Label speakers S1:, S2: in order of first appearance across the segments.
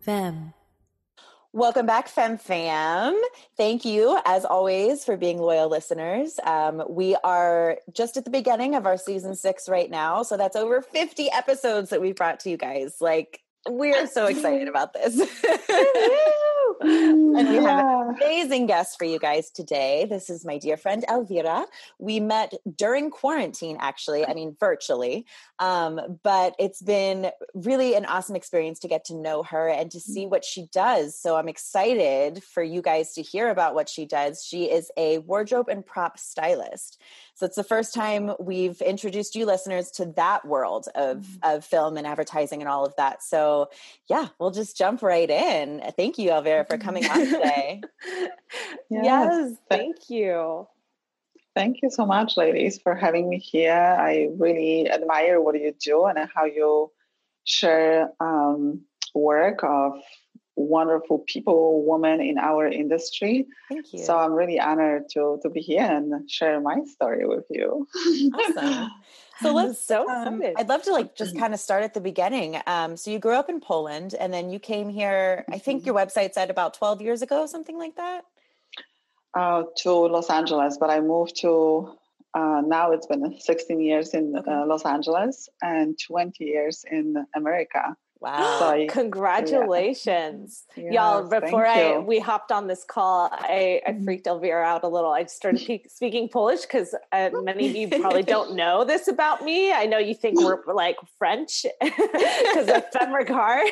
S1: Femme. Welcome back, Fem Fam. Thank you, as always, for being loyal listeners. Um, we are just at the beginning of our season six right now. So that's over 50 episodes that we've brought to you guys. Like, we're so excited about this. And we have an amazing guest for you guys today. This is my dear friend Elvira. We met during quarantine, actually, I mean, virtually. Um, but it's been really an awesome experience to get to know her and to see what she does. So I'm excited for you guys to hear about what she does. She is a wardrobe and prop stylist. So it's the first time we've introduced you listeners to that world of, mm-hmm. of film and advertising and all of that. So yeah, we'll just jump right in. Thank you, Elvira, for coming on today.
S2: yes, yes, thank you. Thank you so much, ladies, for having me here. I really admire what you do and how you share um, work of wonderful people, women in our industry.
S1: Thank you.
S2: So I'm really honored to to be here and share my story with you.
S1: Awesome. So let's so um, I'd love to like just kind of start at the beginning. Um, so you grew up in Poland and then you came here, I think your mm-hmm. website said about 12 years ago, something like that.
S2: Uh, to Los Angeles, but I moved to uh, now it's been 16 years in okay. uh, Los Angeles and 20 years in America.
S3: Wow. So, Congratulations. Yeah. Y'all, before I we hopped on this call, I, I mm-hmm. freaked Elvira out a little. I started speaking Polish because uh, many of you probably don't know this about me. I know you think we're like French because of Femme Regard,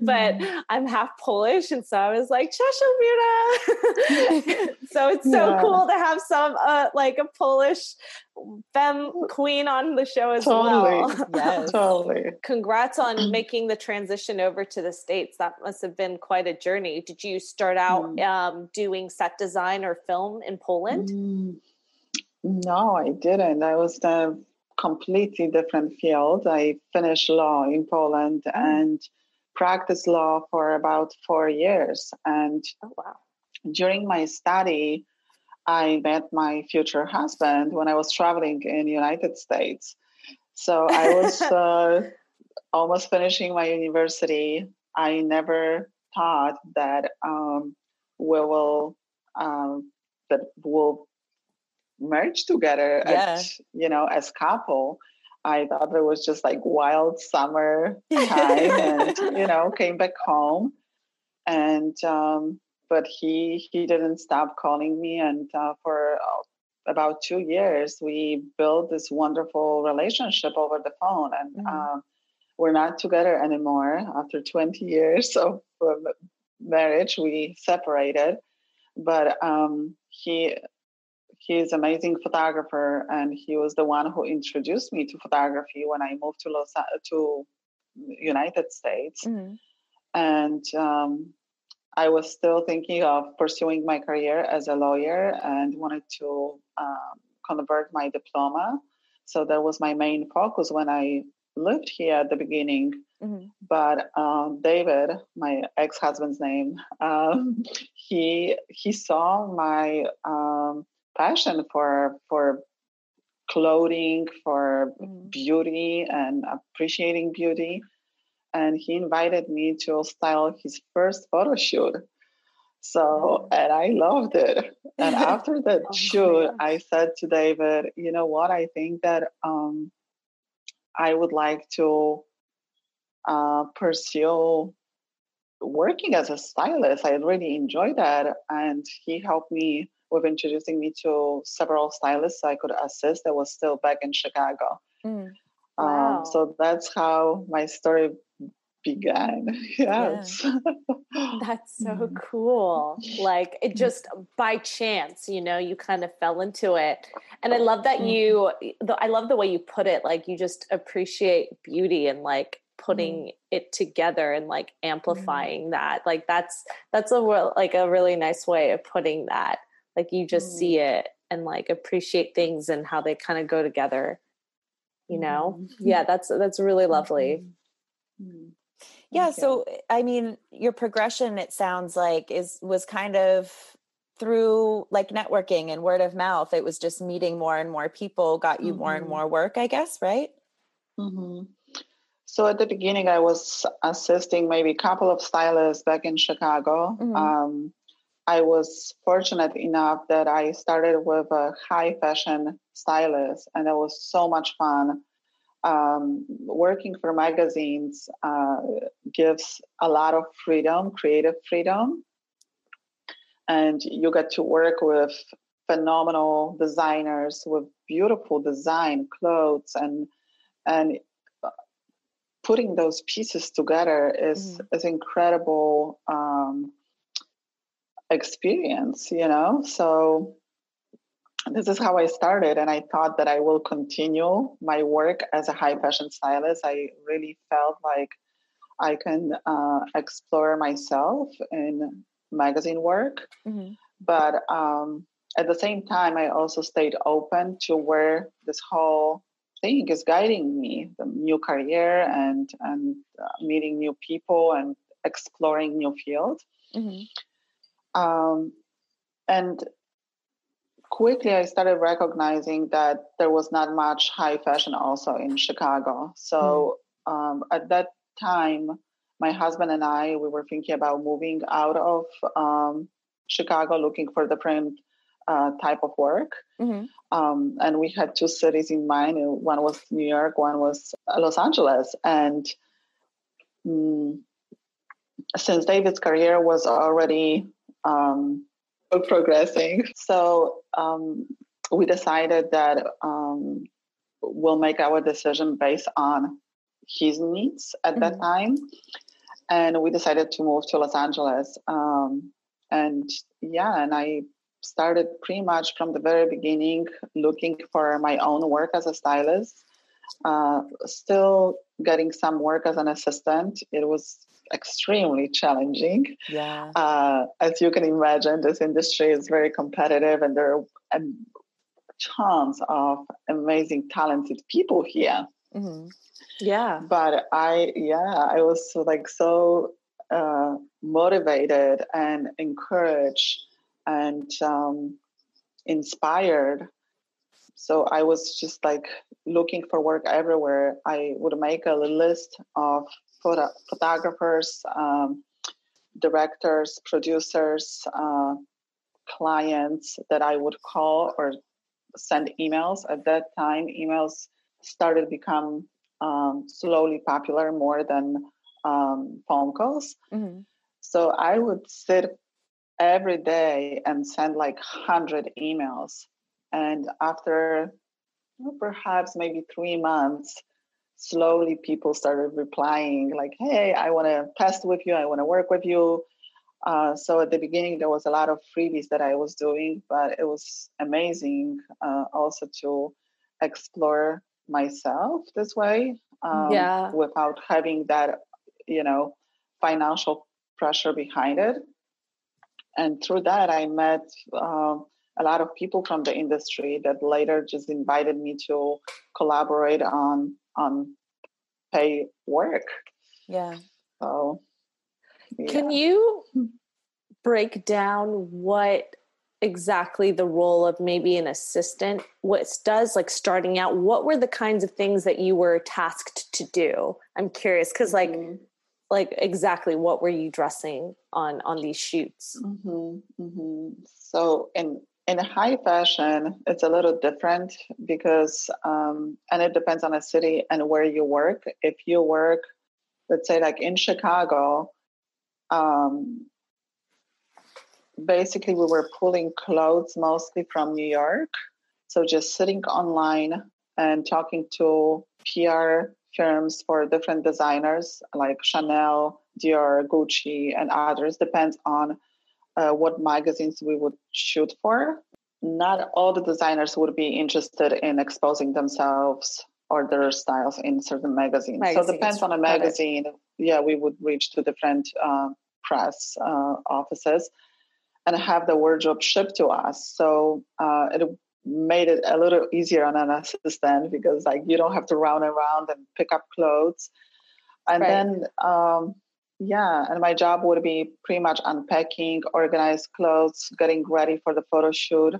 S3: but mm-hmm. I'm half Polish. And so I was like, Cześć Elvira. so it's so yeah. cool to have some uh, like a Polish femme queen on the show as
S2: totally.
S3: well.
S2: Yes. totally.
S3: Congrats on making the transition over to the States. That must have been quite a journey. Did you start out mm. um, doing set design or film in Poland? Mm.
S2: No, I didn't. I was in a completely different field. I finished law in Poland mm. and practiced law for about four years. And
S3: oh, wow.
S2: during my study, I met my future husband when I was traveling in United States. So I was uh, almost finishing my university. I never thought that um, we will um, that we'll merge together
S1: yeah.
S2: as you know as couple. I thought it was just like wild summer time, and you know came back home, and um, but he he didn't stop calling me. And uh, for uh, about two years we built this wonderful relationship over the phone. And mm-hmm. uh, we're not together anymore. After 20 years of marriage we separated. But um, he he's amazing photographer. And he was the one who introduced me to photography when i moved to los to united states. Mm-hmm. and um, I was still thinking of pursuing my career as a lawyer and wanted to um, convert my diploma. So that was my main focus when I lived here at the beginning. Mm-hmm. But um, David, my ex-husband's name, um, he he saw my um, passion for for clothing, for mm-hmm. beauty, and appreciating beauty, and he invited me to style his first photo shoot. So, and I loved it. And after that oh shoot, I said to David, you know what? I think that um, I would like to uh, pursue working as a stylist. I really enjoy that. And he helped me with introducing me to several stylists I could assist that was still back in Chicago. Mm. Um, wow. Um, so that's how my story began. Yes.
S3: Yeah. That's so mm-hmm. cool. Like it just by chance, you know, you kind of fell into it. And I love that you mm-hmm. I love the way you put it like you just appreciate beauty and like putting mm. it together and like amplifying mm. that. Like that's that's a like a really nice way of putting that. Like you just mm. see it and like appreciate things and how they kind of go together. You know? Mm-hmm. Yeah, that's that's really lovely.
S1: Mm-hmm. Mm yeah so i mean your progression it sounds like is was kind of through like networking and word of mouth it was just meeting more and more people got you mm-hmm. more and mm-hmm. more work i guess right
S2: mm-hmm. so at the beginning i was assisting maybe a couple of stylists back in chicago mm-hmm. um, i was fortunate enough that i started with a high fashion stylist and it was so much fun um, working for magazines uh, gives a lot of freedom, creative freedom. And you get to work with phenomenal designers with beautiful design clothes and and putting those pieces together is mm. is incredible um, experience you know so this is how I started, and I thought that I will continue my work as a high fashion stylist. I really felt like I can uh, explore myself in magazine work, mm-hmm. but um, at the same time, I also stayed open to where this whole thing is guiding me the new career and and uh, meeting new people and exploring new fields. Mm-hmm. Um, and quickly I started recognizing that there was not much high fashion also in Chicago. So mm. um, at that time, my husband and I we were thinking about moving out of um, Chicago, looking for different uh, type of work. Mm-hmm. Um, and we had two cities in mind. One was New York, one was Los Angeles. And mm, since David's career was already um, progressing. So um, we decided that um, we'll make our decision based on his needs at mm-hmm. that time. And we decided to move to Los Angeles. Um, and yeah, and I started pretty much from the very beginning looking for my own work as a stylist. Uh, still getting some work as an assistant. It was extremely challenging.
S1: Yeah.
S2: Uh, as you can imagine, this industry is very competitive, and there are um, tons of amazing, talented people here.
S3: Mm-hmm. Yeah.
S2: But I, yeah, I was like so uh, motivated and encouraged and um, inspired. So I was just like looking for work everywhere. I would make a list of photo- photographers, um, directors, producers, uh, clients that I would call or send emails. At that time, emails started to become um, slowly popular more than um, phone calls. Mm-hmm. So I would sit every day and send like 100 emails. And after well, perhaps maybe three months, slowly people started replying like hey i want to test with you i want to work with you uh, so at the beginning there was a lot of freebies that i was doing but it was amazing uh, also to explore myself this way um, yeah. without having that you know financial pressure behind it and through that i met uh, a lot of people from the industry that later just invited me to collaborate on on pay work.
S1: Yeah.
S2: So,
S3: yeah. can you break down what exactly the role of maybe an assistant what does like starting out what were the kinds of things that you were tasked to do i'm curious because like mm-hmm. like exactly what were you dressing on on these shoots
S2: mm-hmm, mm-hmm. so in in high fashion, it's a little different because, um, and it depends on the city and where you work. If you work, let's say, like in Chicago, um, basically we were pulling clothes mostly from New York. So just sitting online and talking to PR firms for different designers like Chanel, Dior, Gucci, and others. Depends on uh, what magazines we would shoot for. Not all the designers would be interested in exposing themselves or their styles in certain magazines. magazines. So depends on a magazine. Yeah, we would reach to different uh, press uh, offices and have the wardrobe shipped to us. So uh, it made it a little easier on an assistant because like you don't have to run around and pick up clothes. And right. then um, yeah, and my job would be pretty much unpacking, organize clothes, getting ready for the photo shoot,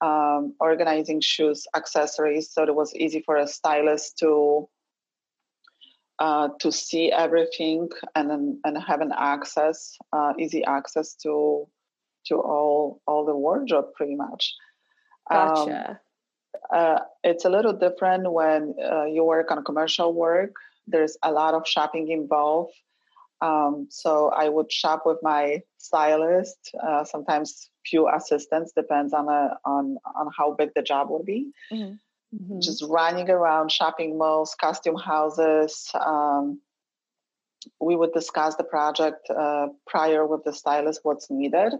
S2: um, organizing shoes, accessories, so it was easy for a stylist to uh, to see everything and and have an access, uh, easy access to to all all the wardrobe, pretty much.
S3: Gotcha. Um,
S2: uh, it's a little different when uh, you work on commercial work. There's a lot of shopping involved um, so I would shop with my stylist, uh, sometimes few assistants, depends on a, on on how big the job would be. Mm-hmm. Mm-hmm. Just running around shopping malls, costume houses. Um, we would discuss the project uh, prior with the stylist what's needed,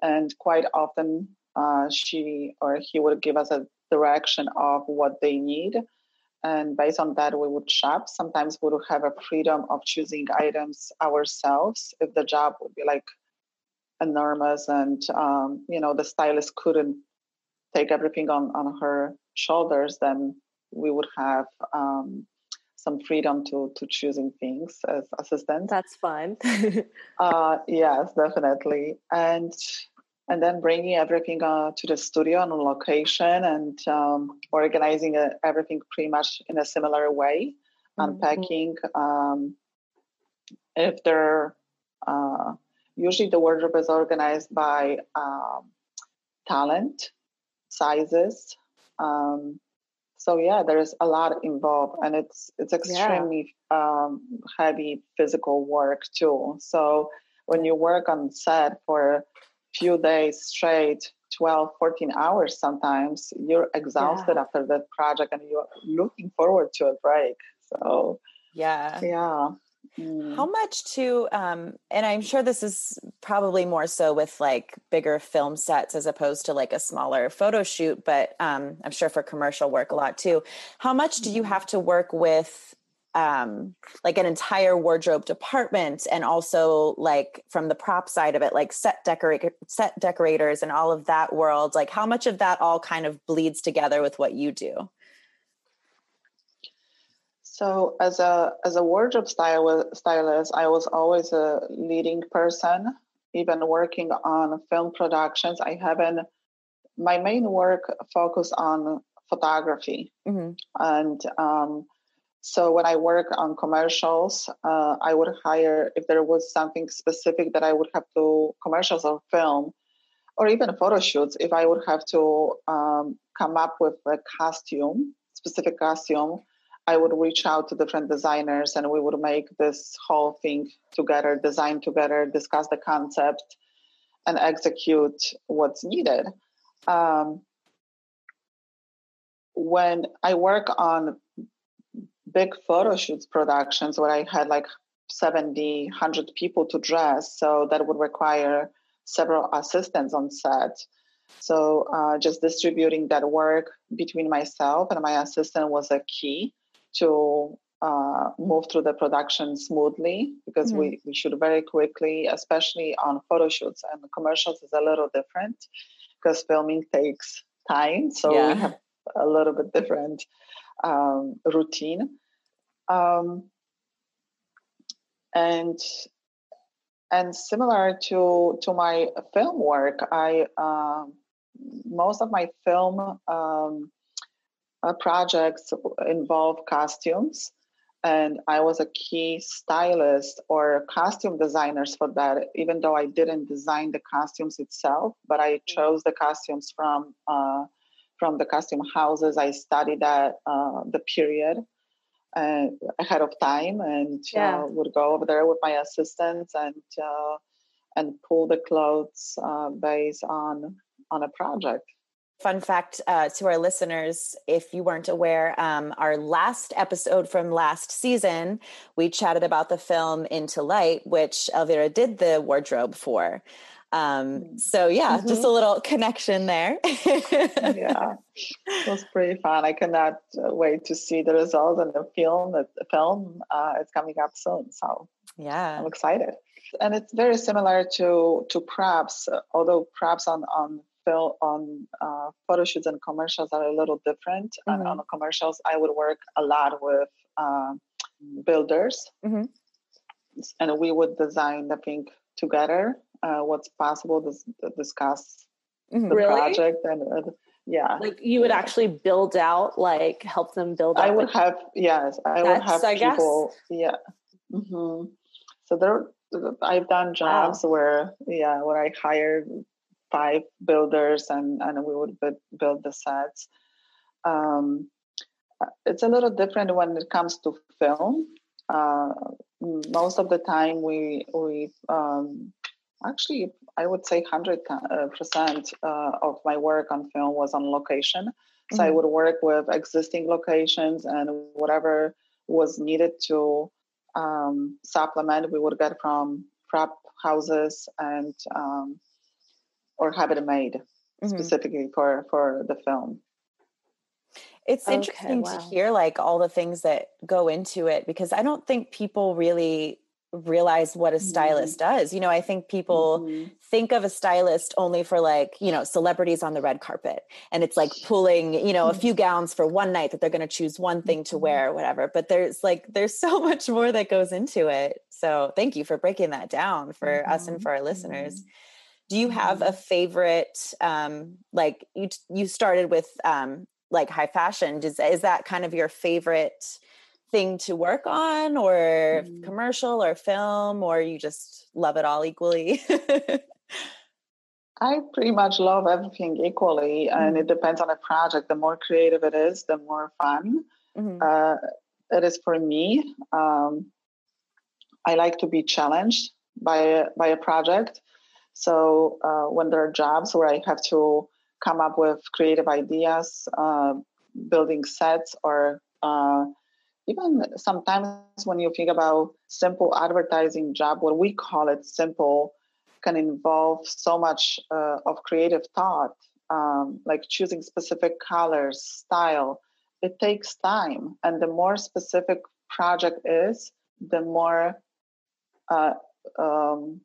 S2: and quite often uh, she or he would give us a direction of what they need and based on that we would shop. Sometimes we would have a freedom of choosing items ourselves if the job would be like enormous and um, you know the stylist couldn't take everything on on her shoulders then we would have um, some freedom to to choosing things as assistants.
S3: That's fun.
S2: Uh, yes definitely. And and then bringing everything uh, to the studio on location and um, organizing uh, everything pretty much in a similar way mm-hmm. unpacking um, if there uh, usually the wardrobe is organized by um, talent sizes um, so yeah there's a lot involved and it's it's extremely yeah. Um, heavy physical work too so when you work on set for few days straight 12 14 hours sometimes you're exhausted yeah. after that project and you're looking forward to a break so
S1: yeah
S2: yeah
S1: mm. how much to um and i'm sure this is probably more so with like bigger film sets as opposed to like a smaller photo shoot but um i'm sure for commercial work a lot too how much do you mm-hmm. have to work with um like an entire wardrobe department and also like from the prop side of it like set decorator set decorators and all of that world like how much of that all kind of bleeds together with what you do
S2: so as a as a wardrobe style, stylist i was always a leading person even working on film productions i haven't my main work focused on photography mm-hmm. and um, so when I work on commercials, uh, I would hire if there was something specific that I would have to commercials or film, or even photo shoots. If I would have to um, come up with a costume, specific costume, I would reach out to different designers and we would make this whole thing together, design together, discuss the concept, and execute what's needed. Um, when I work on big photo shoots productions where I had like 70, 100 people to dress. So that would require several assistants on set. So uh, just distributing that work between myself and my assistant was a key to uh, move through the production smoothly because mm-hmm. we, we shoot very quickly, especially on photo shoots and commercials is a little different because filming takes time. So yeah. we have a little bit different um, routine. Um, and and similar to to my film work, I uh, most of my film um, uh, projects involve costumes, and I was a key stylist or costume designers for that. Even though I didn't design the costumes itself, but I mm-hmm. chose the costumes from uh, from the costume houses. I studied that uh, the period uh, ahead of time and yeah. uh, would go over there with my assistants and uh, and pull the clothes uh, based on on a project.
S1: Fun fact uh, to our listeners if you weren't aware, um, our last episode from last season, we chatted about the film Into Light, which Elvira did the wardrobe for. Um, mm. so yeah, mm-hmm. just a little connection there.
S2: yeah, it was pretty fun. I cannot uh, wait to see the results and the film. The film uh, is coming up soon, so
S1: yeah,
S2: I'm excited. And it's very similar to to props, although props on on film on uh, photo shoots and commercials are a little different. Mm-hmm. And on the commercials, I would work a lot with uh, builders, mm-hmm. and we would design the thing together uh, what's possible to discuss
S3: mm-hmm.
S2: the
S3: really?
S2: project and uh, yeah
S3: like you would actually build out like help them build
S2: i would have yes i would have I people guess. yeah mm-hmm. so there i've done jobs wow. where yeah where i hired five builders and and we would build the sets um, it's a little different when it comes to film uh, most of the time we we um, actually i would say 100% uh, uh, of my work on film was on location so mm-hmm. i would work with existing locations and whatever was needed to um, supplement we would get from prop houses and um, or have it made mm-hmm. specifically for for the film
S1: it's okay, interesting wow. to hear like all the things that go into it because i don't think people really realize what a stylist mm-hmm. does. You know, I think people mm-hmm. think of a stylist only for like, you know, celebrities on the red carpet. And it's like pulling, you know, a few gowns for one night that they're going to choose one thing to mm-hmm. wear or whatever. But there's like, there's so much more that goes into it. So thank you for breaking that down for mm-hmm. us and for our listeners. Mm-hmm. Do you have mm-hmm. a favorite, um, like you, you started with, um, like high fashion. Does, is that kind of your favorite thing to work on or mm. commercial or film or you just love it all equally
S2: i pretty much love everything equally mm. and it mm-hmm. depends on the project the more creative it is the more fun mm-hmm. uh, it is for me um, i like to be challenged by a, by a project so uh, when there are jobs where i have to come up with creative ideas uh, building sets or uh, even sometimes when you think about simple advertising job, what we call it simple, can involve so much uh, of creative thought, um, like choosing specific colors, style. It takes time, and the more specific project is, the more uh, um,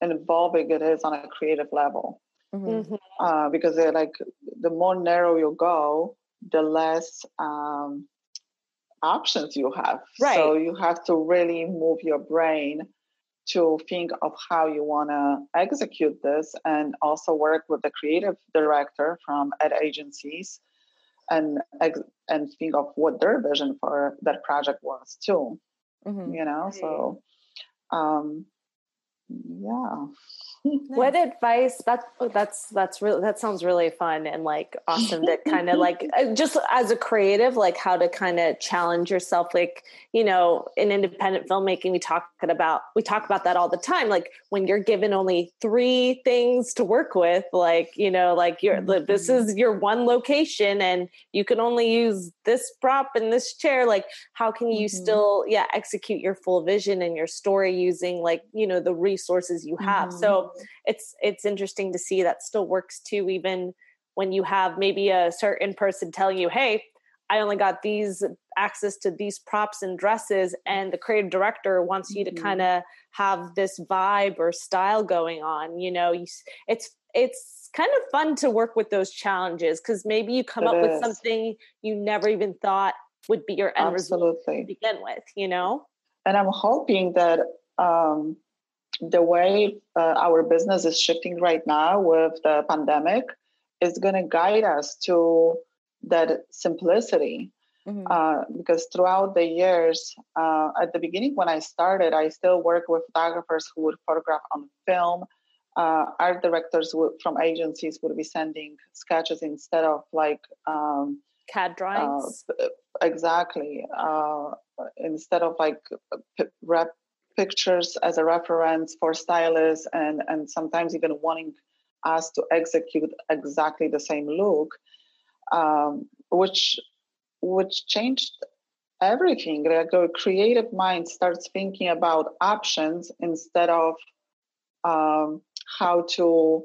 S2: involving it is on a creative level. Mm-hmm. mm-hmm. Uh, because they're like the more narrow you go, the less um, options you have. Right. So you have to really move your brain to think of how you want to execute this and also work with the creative director from ad agencies and and think of what their vision for that project was too mm-hmm. you know so um yeah
S3: what advice that oh, that's that's really that sounds really fun and like awesome to kind of like uh, just as a creative like how to kind of challenge yourself like you know in independent filmmaking we talk about we talk about that all the time like when you're given only three things to work with like you know like you're mm-hmm. this is your one location and you can only use this prop and this chair like how can you mm-hmm. still yeah execute your full vision and your story using like you know the resources you have mm-hmm. so it's it's interesting to see that still works too even when you have maybe a certain person telling you hey i only got these access to these props and dresses and the creative director wants you to mm-hmm. kind of have this vibe or style going on you know it's it's kind of fun to work with those challenges because maybe you come it up is. with something you never even thought would be your end Absolutely. result to begin with you know
S2: and i'm hoping that um, the way uh, our business is shifting right now with the pandemic is going to guide us to that simplicity. Mm-hmm. Uh, because throughout the years, uh, at the beginning when I started, I still worked with photographers who would photograph on film. Uh, art directors would, from agencies would be sending sketches instead of like um,
S3: CAD drawings.
S2: Uh, exactly. Uh, instead of like p- rep pictures as a reference for stylists and and sometimes even wanting us to execute exactly the same look, um, which which changed everything. Like a creative mind starts thinking about options instead of um, how to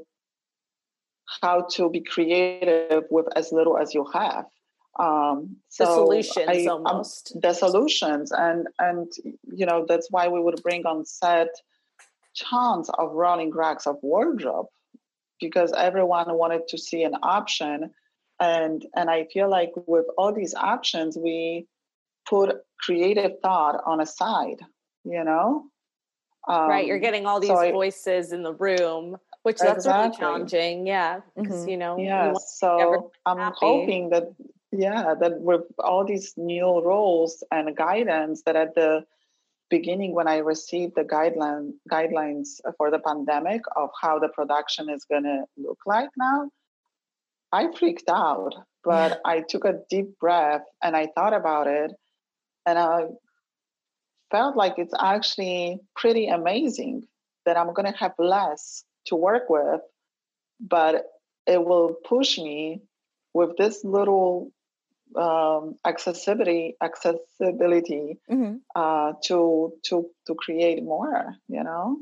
S2: how to be creative with as little as you have. Um,
S3: so the solutions I, um, almost
S2: um, the solutions, and and you know that's why we would bring on set tons of rolling racks of wardrobe because everyone wanted to see an option and and i feel like with all these options we put creative thought on a side you know
S3: um, right you're um, getting all these so voices I, in the room which that's exactly. really challenging yeah because mm-hmm. you know
S2: yeah so i'm happy. hoping that yeah that with all these new roles and guidance that at the beginning when i received the guideline guidelines for the pandemic of how the production is going to look like now i freaked out but i took a deep breath and i thought about it and i felt like it's actually pretty amazing that i'm going to have less to work with but it will push me with this little um, accessibility accessibility mm-hmm. uh, to to to create more you know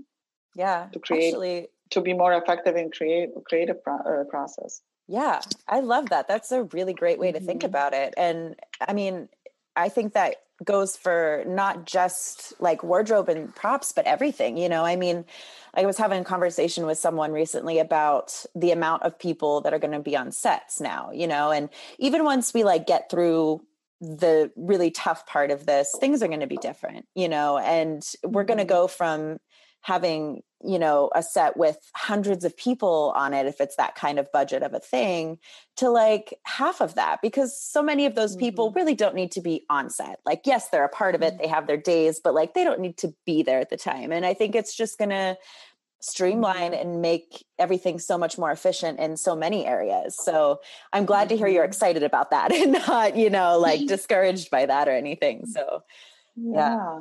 S1: yeah
S2: to create Actually, to be more effective in create creative pro- uh, process
S1: yeah i love that that's a really great way to mm-hmm. think about it and i mean i think that goes for not just like wardrobe and props but everything you know? I mean I was having a conversation with someone recently about the amount of people that are going to be on sets now, you know, and even once we like get through the really tough part of this, things are going to be different, you know, and we're going to mm-hmm. go from having you know a set with hundreds of people on it if it's that kind of budget of a thing to like half of that because so many of those people mm-hmm. really don't need to be on set like yes they're a part of it mm-hmm. they have their days but like they don't need to be there at the time and i think it's just going to streamline mm-hmm. and make everything so much more efficient in so many areas. So I'm glad to hear you're excited about that and not, you know, like discouraged by that or anything. So yeah.
S3: Yeah,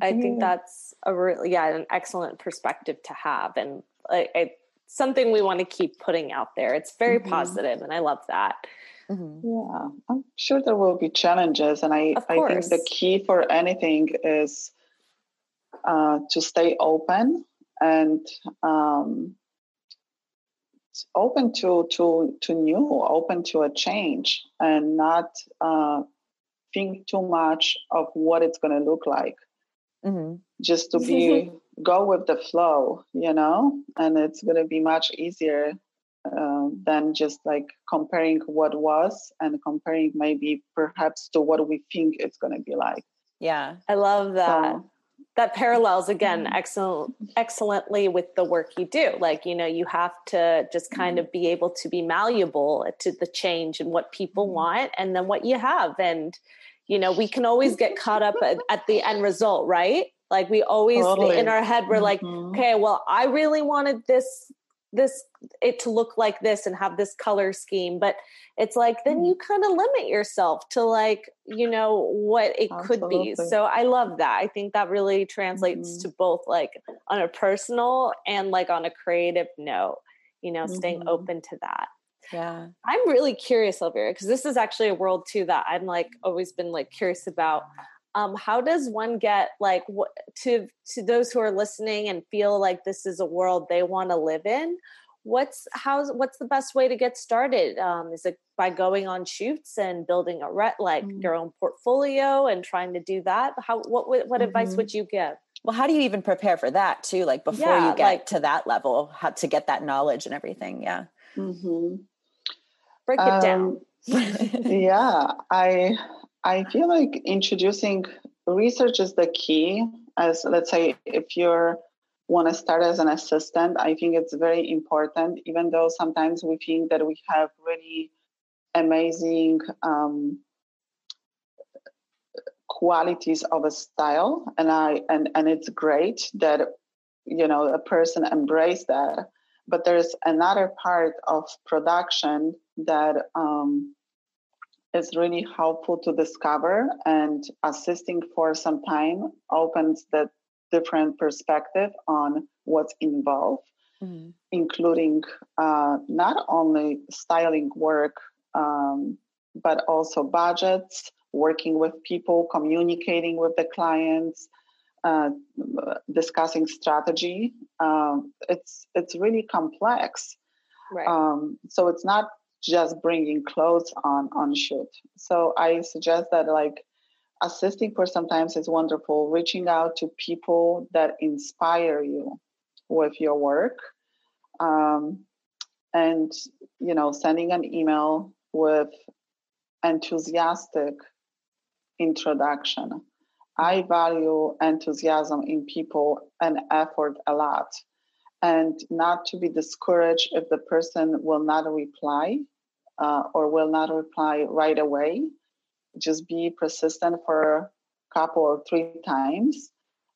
S3: I think that's a really yeah an excellent perspective to have, and like something we want to keep putting out there. It's very mm-hmm. positive, and I love that.
S2: Mm-hmm. Yeah, I'm sure there will be challenges, and I I think the key for anything is uh, to stay open and um, open to to to new, open to a change, and not uh, think too much of what it's going to look like. Mm-hmm. Just to be go with the flow, you know, and it's going to be much easier uh, than just like comparing what was and comparing maybe perhaps to what we think it's going to be like.
S3: Yeah, I love that. So, that parallels again mm-hmm. excellent excellently with the work you do like you know you have to just kind of be able to be malleable to the change and what people mm-hmm. want and then what you have and you know we can always get caught up at, at the end result right like we always totally. in our head we're like mm-hmm. okay well i really wanted this this it to look like this and have this color scheme but it's like then mm-hmm. you kind of limit yourself to like you know what it Absolutely. could be so i love that i think that really translates mm-hmm. to both like on a personal and like on a creative note you know mm-hmm. staying open to that
S1: yeah
S3: i'm really curious elvira because this is actually a world too that i'm like always been like curious about um, how does one get like what to to those who are listening and feel like this is a world they want to live in what's how's what's the best way to get started um, is it by going on shoots and building a ret like mm-hmm. your own portfolio and trying to do that how what what, what mm-hmm. advice would you give
S1: well how do you even prepare for that too like before yeah, you get like, to that level how to get that knowledge and everything yeah
S2: mm-hmm.
S3: break it um, down
S2: yeah i i feel like introducing research is the key. As let's say if you're want to start as an assistant, I think it's very important, even though sometimes we think that we have really amazing um, qualities of a style and i and and it's great that you know a person embrace that. But there's another part of production that um, is really helpful to discover and assisting for some time opens the different perspective on what's involved mm-hmm. including uh, not only styling work um, but also budgets working with people communicating with the clients uh, discussing strategy um, it's it's really complex right. um, so it's not just bringing clothes on on shoot. So I suggest that like assisting for sometimes is wonderful. Reaching out to people that inspire you with your work, um, and you know, sending an email with enthusiastic introduction. I value enthusiasm in people and effort a lot and not to be discouraged if the person will not reply uh, or will not reply right away. Just be persistent for a couple or three times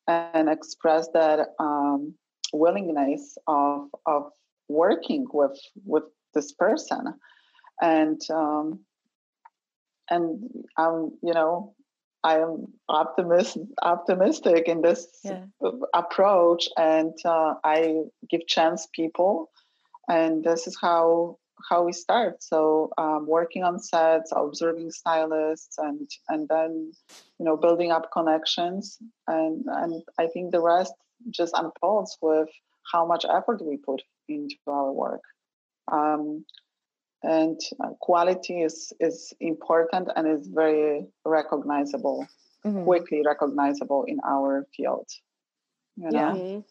S2: and express that um, willingness of, of working with with this person and um, and um, you know I am optimist, optimistic in this yeah. approach, and uh, I give chance people, and this is how how we start. So um, working on sets, observing stylists, and and then you know building up connections, and and I think the rest just unfolds with how much effort we put into our work. Um, and uh, quality is is important and is very recognizable, mm-hmm. quickly recognizable in our field.
S1: You know? Yeah.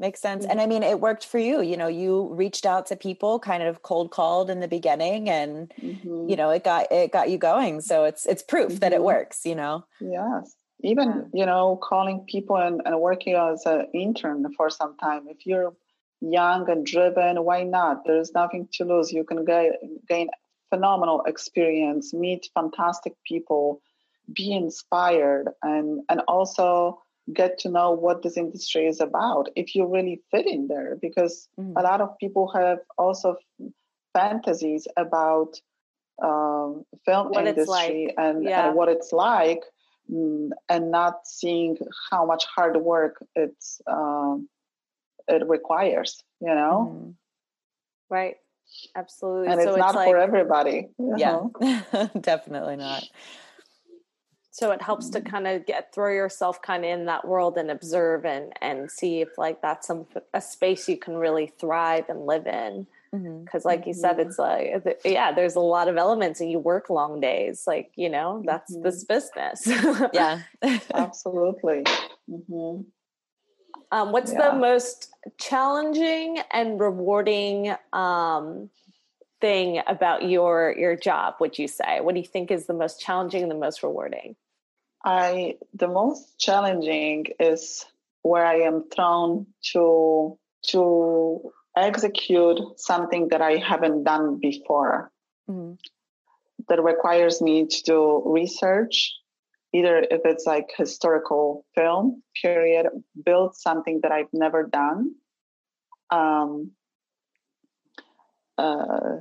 S1: Mm-hmm. Makes sense. And I mean, it worked for you. You know, you reached out to people, kind of cold called in the beginning, and mm-hmm. you know, it got it got you going. So it's it's proof mm-hmm. that it mm-hmm. works. You know.
S2: Yes. Even yeah. you know, calling people and, and working as an intern for some time. If you're young and driven, why not? There's nothing to lose. You can gain gain phenomenal experience, meet fantastic people, be inspired, and and also get to know what this industry is about if you really fit in there because mm-hmm. a lot of people have also fantasies about um, film what industry like. and, yeah. and, what it's like mm, and not seeing how much hard work it's um, it requires you know mm-hmm.
S3: right absolutely
S2: and so it's not like, for everybody
S1: yeah definitely not
S3: so it helps to kind of get throw yourself kind of in that world and observe and and see if like that's some a space you can really thrive and live in because mm-hmm. like you said it's mm-hmm. like yeah there's a lot of elements and you work long days like you know that's mm-hmm. this business
S1: yeah
S2: absolutely mm-hmm.
S3: um, what's yeah. the most challenging and rewarding um, thing about your your job would you say what do you think is the most challenging and the most rewarding
S2: i the most challenging is where i am thrown to to execute something that i haven't done before mm-hmm. that requires me to do research either if it's like historical film period build something that i've never done um, uh,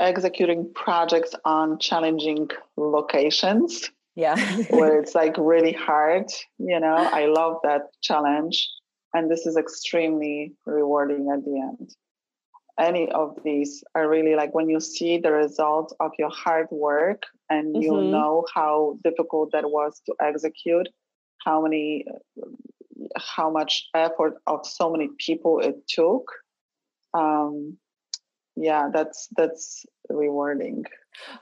S2: executing projects on challenging locations.
S1: Yeah.
S2: where it's like really hard. You know, I love that challenge. And this is extremely rewarding at the end. Any of these are really like when you see the result of your hard work and mm-hmm. you know how difficult that was to execute, how many, how much effort of so many people it took. Um, yeah that's that's rewarding.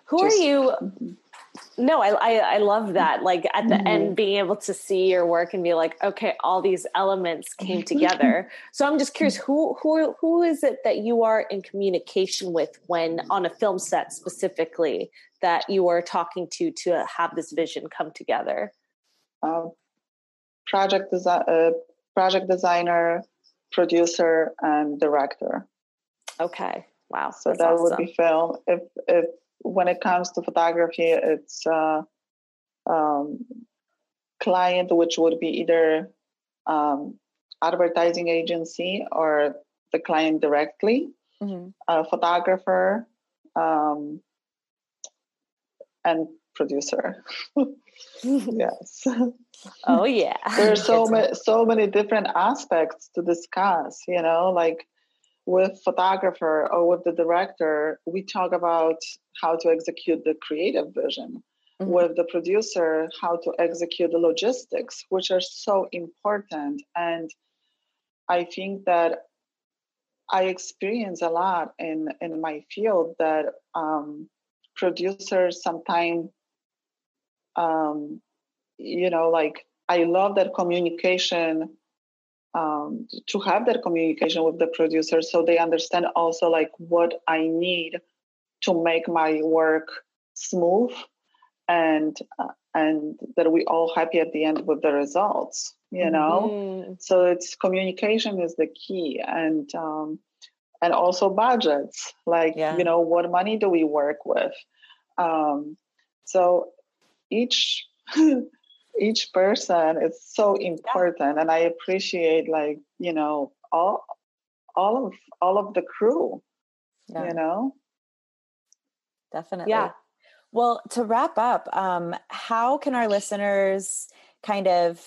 S3: Who Just, are you mm-hmm. no I, I, I love that like at the mm-hmm. end being able to see your work and be like okay all these elements came together. So i'm just curious who who who is it that you are in communication with when on a film set specifically that you are talking to to have this vision come together?
S2: Uh, project design uh, project designer producer and director.
S3: Okay Wow.
S2: So that awesome. would be film. If if when it comes to photography, it's uh, um, client, which would be either um, advertising agency or the client directly, mm-hmm. a photographer, um, and producer. yes.
S3: Oh yeah.
S2: There are so many so many different aspects to discuss, you know, like with photographer or with the director, we talk about how to execute the creative vision. Mm-hmm. With the producer, how to execute the logistics, which are so important. And I think that I experience a lot in in my field that um, producers sometimes, um, you know, like I love that communication um, to have that communication with the producer so they understand also like what I need to make my work smooth and uh, and that we all happy at the end with the results you know mm-hmm. so it's communication is the key and um, and also budgets like yeah. you know what money do we work with um, so each each person is so important yeah. and i appreciate like you know all all of all of the crew yeah. you know
S1: definitely yeah well to wrap up um how can our listeners kind of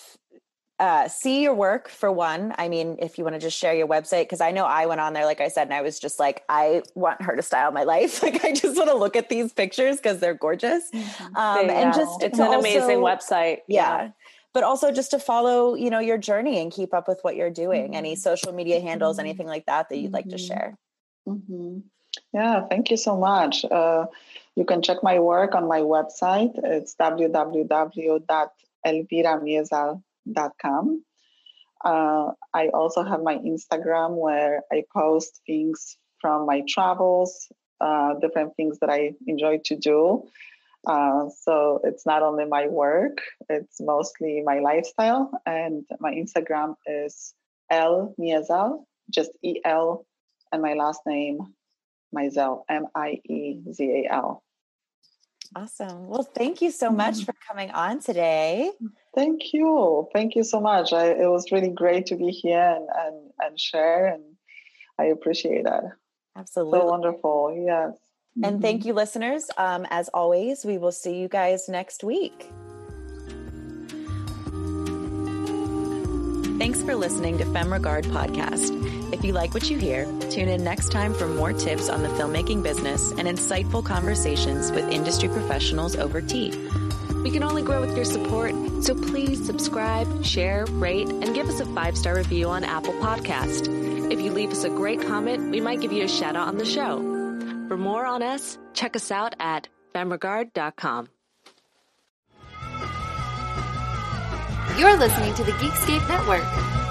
S1: uh, see your work for one. I mean, if you want to just share your website, because I know I went on there, like I said, and I was just like, I want her to style my life. Like, I just want to look at these pictures because they're gorgeous.
S3: Mm-hmm. Um, and just it's an also, amazing website.
S1: Yeah. yeah. But also just to follow, you know, your journey and keep up with what you're doing. Mm-hmm. Any social media handles, mm-hmm. anything like that that you'd like to mm-hmm. share.
S2: Mm-hmm. Yeah, thank you so much. Uh, you can check my work on my website. It's www.elviramiezal.com com. Uh, I also have my Instagram where I post things from my travels, uh, different things that I enjoy to do. Uh, so it's not only my work, it's mostly my lifestyle. And my Instagram is El Miezal, just E L, and my last name, Miezal, M I E Z A L.
S1: Awesome. Well, thank you so much mm-hmm. for coming on today.
S2: Thank you. Thank you so much. I, it was really great to be here and, and, and share, and I appreciate that.
S1: Absolutely.
S2: So wonderful. Yes.
S1: And mm-hmm. thank you, listeners. Um, as always, we will see you guys next week. Thanks for listening to Femme Regard Podcast. If you like what you hear, tune in next time for more tips on the filmmaking business and insightful conversations with industry professionals over tea. We can only grow with your support, so please subscribe, share, rate, and give us a five star review on Apple Podcast. If you leave us a great comment, we might give you a shout out on the show. For more on us, check us out at femmeregard.com.
S4: You're listening to the Geekscape Network.